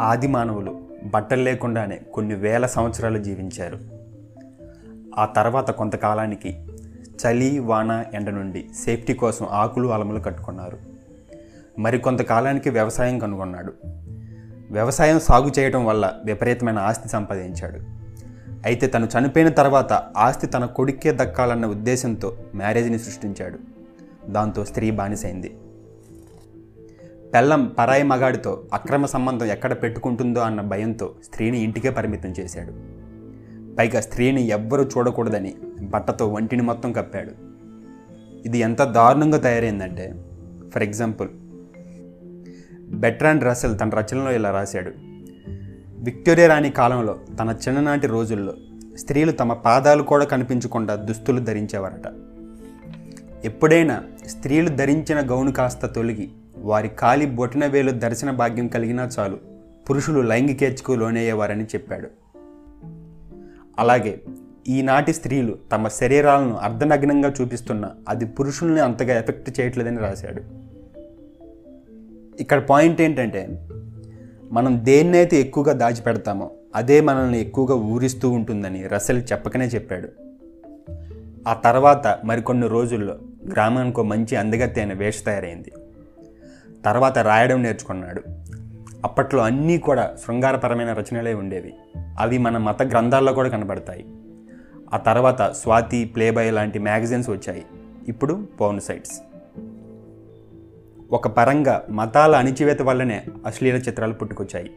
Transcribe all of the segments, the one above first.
ఆది మానవులు బట్టలు లేకుండానే కొన్ని వేల సంవత్సరాలు జీవించారు. ఆ తర్వాత కొంతకాలానికి చలి వాన ఎండ నుండి సేఫ్టీ కోసం ఆకులు అలములు కట్టుకున్నారు. మరికొంతకాలానికి వ్యవసాయం కనుగొన్నాడు. వ్యవసాయం సాగు చేయడం వల్ల విపరీతమైన ఆస్తి సంపాదించాడు. అయితే తను చనిపోయిన తర్వాత ఆస్తి తన కొడుక్కే దక్కాలన్న ఉద్దేశంతో మ్యారేజ్ని సృష్టించాడు. దాంతో స్త్రీ బానిసైంది. పెళ్ళం పరాయి మగాడితో అక్రమ సంబంధం ఎక్కడ పెట్టుకుంటుందో అన్న భయంతో స్త్రీని ఇంటికే పరిమితం చేశాడు. పైగా స్త్రీని ఎవ్వరూ చూడకూడదని బట్టతో వంటిని మొత్తం కప్పాడు. ఇది ఎంత దారుణంగా తయారైందంటే ఫర్ ఎగ్జాంపుల్ బెట్రాండ్ రసెల్ తన రచనలో ఇలా రాశాడు. విక్టోరియా రాణి కాలంలో తన చిన్ననాటి రోజుల్లో స్త్రీలు తమ పాదాలు కూడా కనిపించకుండా దుస్తులు ధరించేవారట. ఎప్పుడైనా స్త్రీలు ధరించిన గౌను కాస్త తొలగి వారి కాలి బొటన వేలు దర్శన భాగ్యం కలిగినా చాలు. పురుషులు లైంగికేచ్ఛకు లోనయ్యేవారని చెప్పాడు. అలాగే ఈనాటి స్త్రీలు తమ శరీరాలను అర్ధనగ్నంగా చూపిస్తున్న అది పురుషుల్ని అంతగా ఎఫెక్ట్ చేయట్లేదని రాశాడు. ఇక్కడ పాయింట్ ఏంటంటే మనం దేన్నైతే ఎక్కువగా దాచిపెడతామో అదే మనల్ని ఎక్కువగా ఊరిస్తూ ఉంటుందని రసెల్ చెప్పకనే చెప్పాడు. ఆ తర్వాత మరికొన్ని రోజుల్లో గ్రామానికి మంచి అందగత్తైన వేష తయారైంది. తర్వాత రాయడం నేర్చుకున్నాడు. అప్పట్లో అన్నీ కూడా శృంగారపరమైన రచనలే ఉండేవి. అవి మన మత గ్రంథాల్లో కూడా కనబడతాయి. ఆ తర్వాత స్వాతి ప్లేబాయ్ లాంటి మ్యాగజైన్స్ వచ్చాయి. ఇప్పుడు పౌన్ సైట్స్. ఒక పరంగా మతాల అణిచివేత వల్లనే అశ్లీల చిత్రాలు పుట్టుకొచ్చాయి.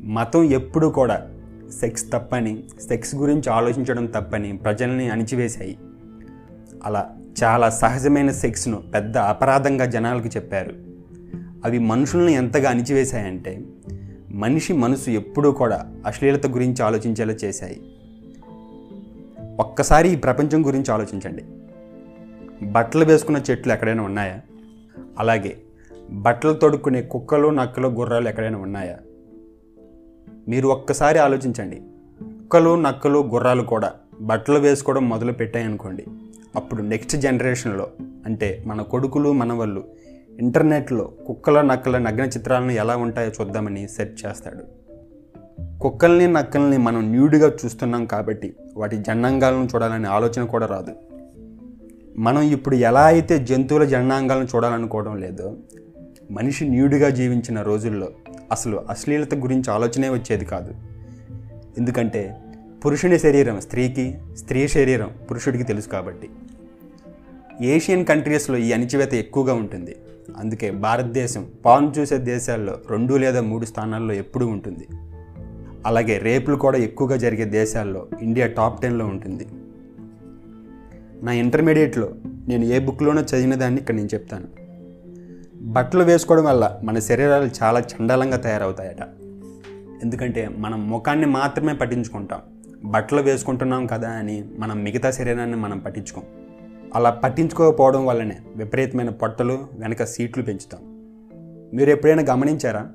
మతం ఎప్పుడూ కూడా సెక్స్ తప్పని సెక్స్ గురించి ఆలోచించడం తప్పని ప్రజల్ని అణిచివేశాయి. అలా చాలా సహజమైన సెక్స్ను పెద్ద అపరాధంగా జనాలకు చెప్పారు. అవి మనుషుల్ని ఎంతగా అణిచివేశాయంటే మనిషి మనసు ఎప్పుడూ కూడా అశ్లీలత గురించి ఆలోచించేలా చేశాయి. ఒక్కసారి ఈ ప్రపంచం గురించి ఆలోచించండి. బట్టలు వేసుకున్న చెట్లు ఎక్కడైనా ఉన్నాయా? అలాగే బట్టలు తొడుక్కునే కుక్కలు నక్కలు గుర్రాలు ఎక్కడైనా ఉన్నాయా? మీరు ఒక్కసారి ఆలోచించండి. కుక్కలు నక్కలు గుర్రాలు కూడా బట్టలు వేసుకోవడం మొదలు పెట్టాయనుకోండి అప్పుడు నెక్స్ట్ జనరేషన్లో అంటే మన కొడుకులు మనవళ్ళు ఇంటర్నెట్లో కుక్కల నక్కల నగ్న చిత్రాలను ఎలా ఉంటాయో చూద్దామని సెర్చ్ చేస్తాడు. కుక్కల్ని నక్కల్ని మనం న్యూడ్గా చూస్తున్నాం కాబట్టి వాటి జనాంగాలను చూడాలనే ఆలోచన కూడా రాదు. మనం ఇప్పుడు ఎలా అయితే జంతువుల జనాంగాలను చూడాలనుకోవడం లేదో మనిషి న్యూడ్గా జీవించిన రోజుల్లో అసలు అశ్లీలత గురించి ఆలోచనే వచ్చేది కాదు. ఎందుకంటే పురుషుని శరీరం స్త్రీకి స్త్రీ శరీరం పురుషుడికి తెలుసు కాబట్టి. ఏషియన్ కంట్రీస్లో ఈ అణిచివేత ఎక్కువగా ఉంటుంది. అందుకే భారతదేశం పాన్ చూసే దేశాల్లో రెండు లేదా మూడు స్థానాల్లో ఎప్పుడూ ఉంటుంది. అలాగే రేపులు కూడా ఎక్కువగా జరిగే దేశాల్లో ఇండియా టాప్ టెన్లో ఉంటుంది. నా ఇంటర్మీడియట్లో నేను ఏ బుక్లోనో చదివిన దాన్ని ఇక్కడ నేను చెప్తాను. బట్టలు వేసుకోవడం వల్ల మన శరీరాలు చాలా చండాలంగా తయారవుతాయట. ఎందుకంటే మనం ముఖాన్ని మాత్రమే పట్టించుకుంటాం. బట్టలు వేసుకుంటున్నాం కదా అని మనం మిగతా శరీరాన్ని మనం పట్టించుకోం. అలా పట్టించుకోకపోవడం వల్లనే విపరీతమైన పొట్టలు వెనక సీట్లు పెంచుతాం. మీరు ఎప్పుడైనా గమనించారా?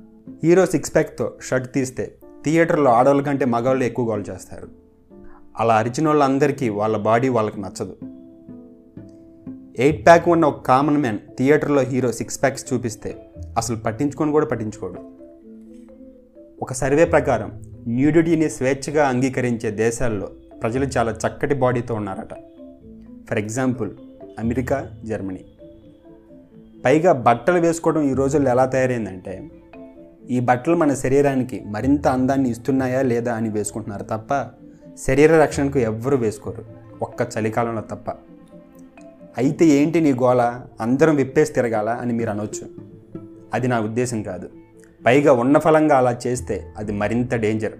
హీరో సిక్స్ ప్యాక్తో షర్ట్ తీస్తే థియేటర్లో ఆడవాళ్ళ కంటే మగవాళ్ళు ఎక్కువ గోల్ చేస్తారు. అలా అరిచిన వాళ్ళందరికీ వాళ్ళ బాడీ వాళ్ళకి నచ్చదు. ఎయిట్ ప్యాక్ ఉన్న ఒక కామన్ మ్యాన్ థియేటర్లో హీరో సిక్స్ ప్యాక్స్ చూపిస్తే అసలు పట్టించుకొని కూడా పట్టించుకోడు. ఒక సర్వే ప్రకారం న్యూడిటీని స్వేచ్ఛగా అంగీకరించే దేశాల్లో ప్రజలు చాలా చక్కటి బాడీతో ఉన్నారట. For example America Germany. పైగా బట్టలు వేసుకోవడం ఈ రోజుల్లో ఎలా తయారైందంటే ఈ బట్టలు మన శరీరానికి మరింత అందాన్ని ఇస్తున్నాయా లేదా అని వేసుకుంటున్నారు తప్ప శరీర రక్షణకు ఎవ్వరూ వేసుకోరు. ఒక్క చలికాలంలో తప్ప. అయితే ఏంటి నీ గోళ? అందరం విప్పేసి తిరగాల అని మీరు అనొచ్చు. అది నా ఉద్దేశం కాదు. పైగా ఉన్న ఫలంగా అలా చేస్తే అది మరింత డేంజర్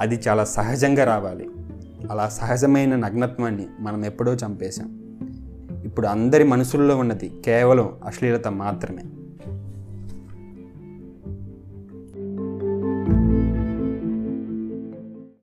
అది చాలా సహజంగా రావాలి. అలా సహజమైన నగ్నత్వాన్ని మనం ఎప్పుడో చంపేశాం. ఇప్పుడు అందరి మనసుల్లో ఉన్నది కేవలం అశ్లీలత మాత్రమే.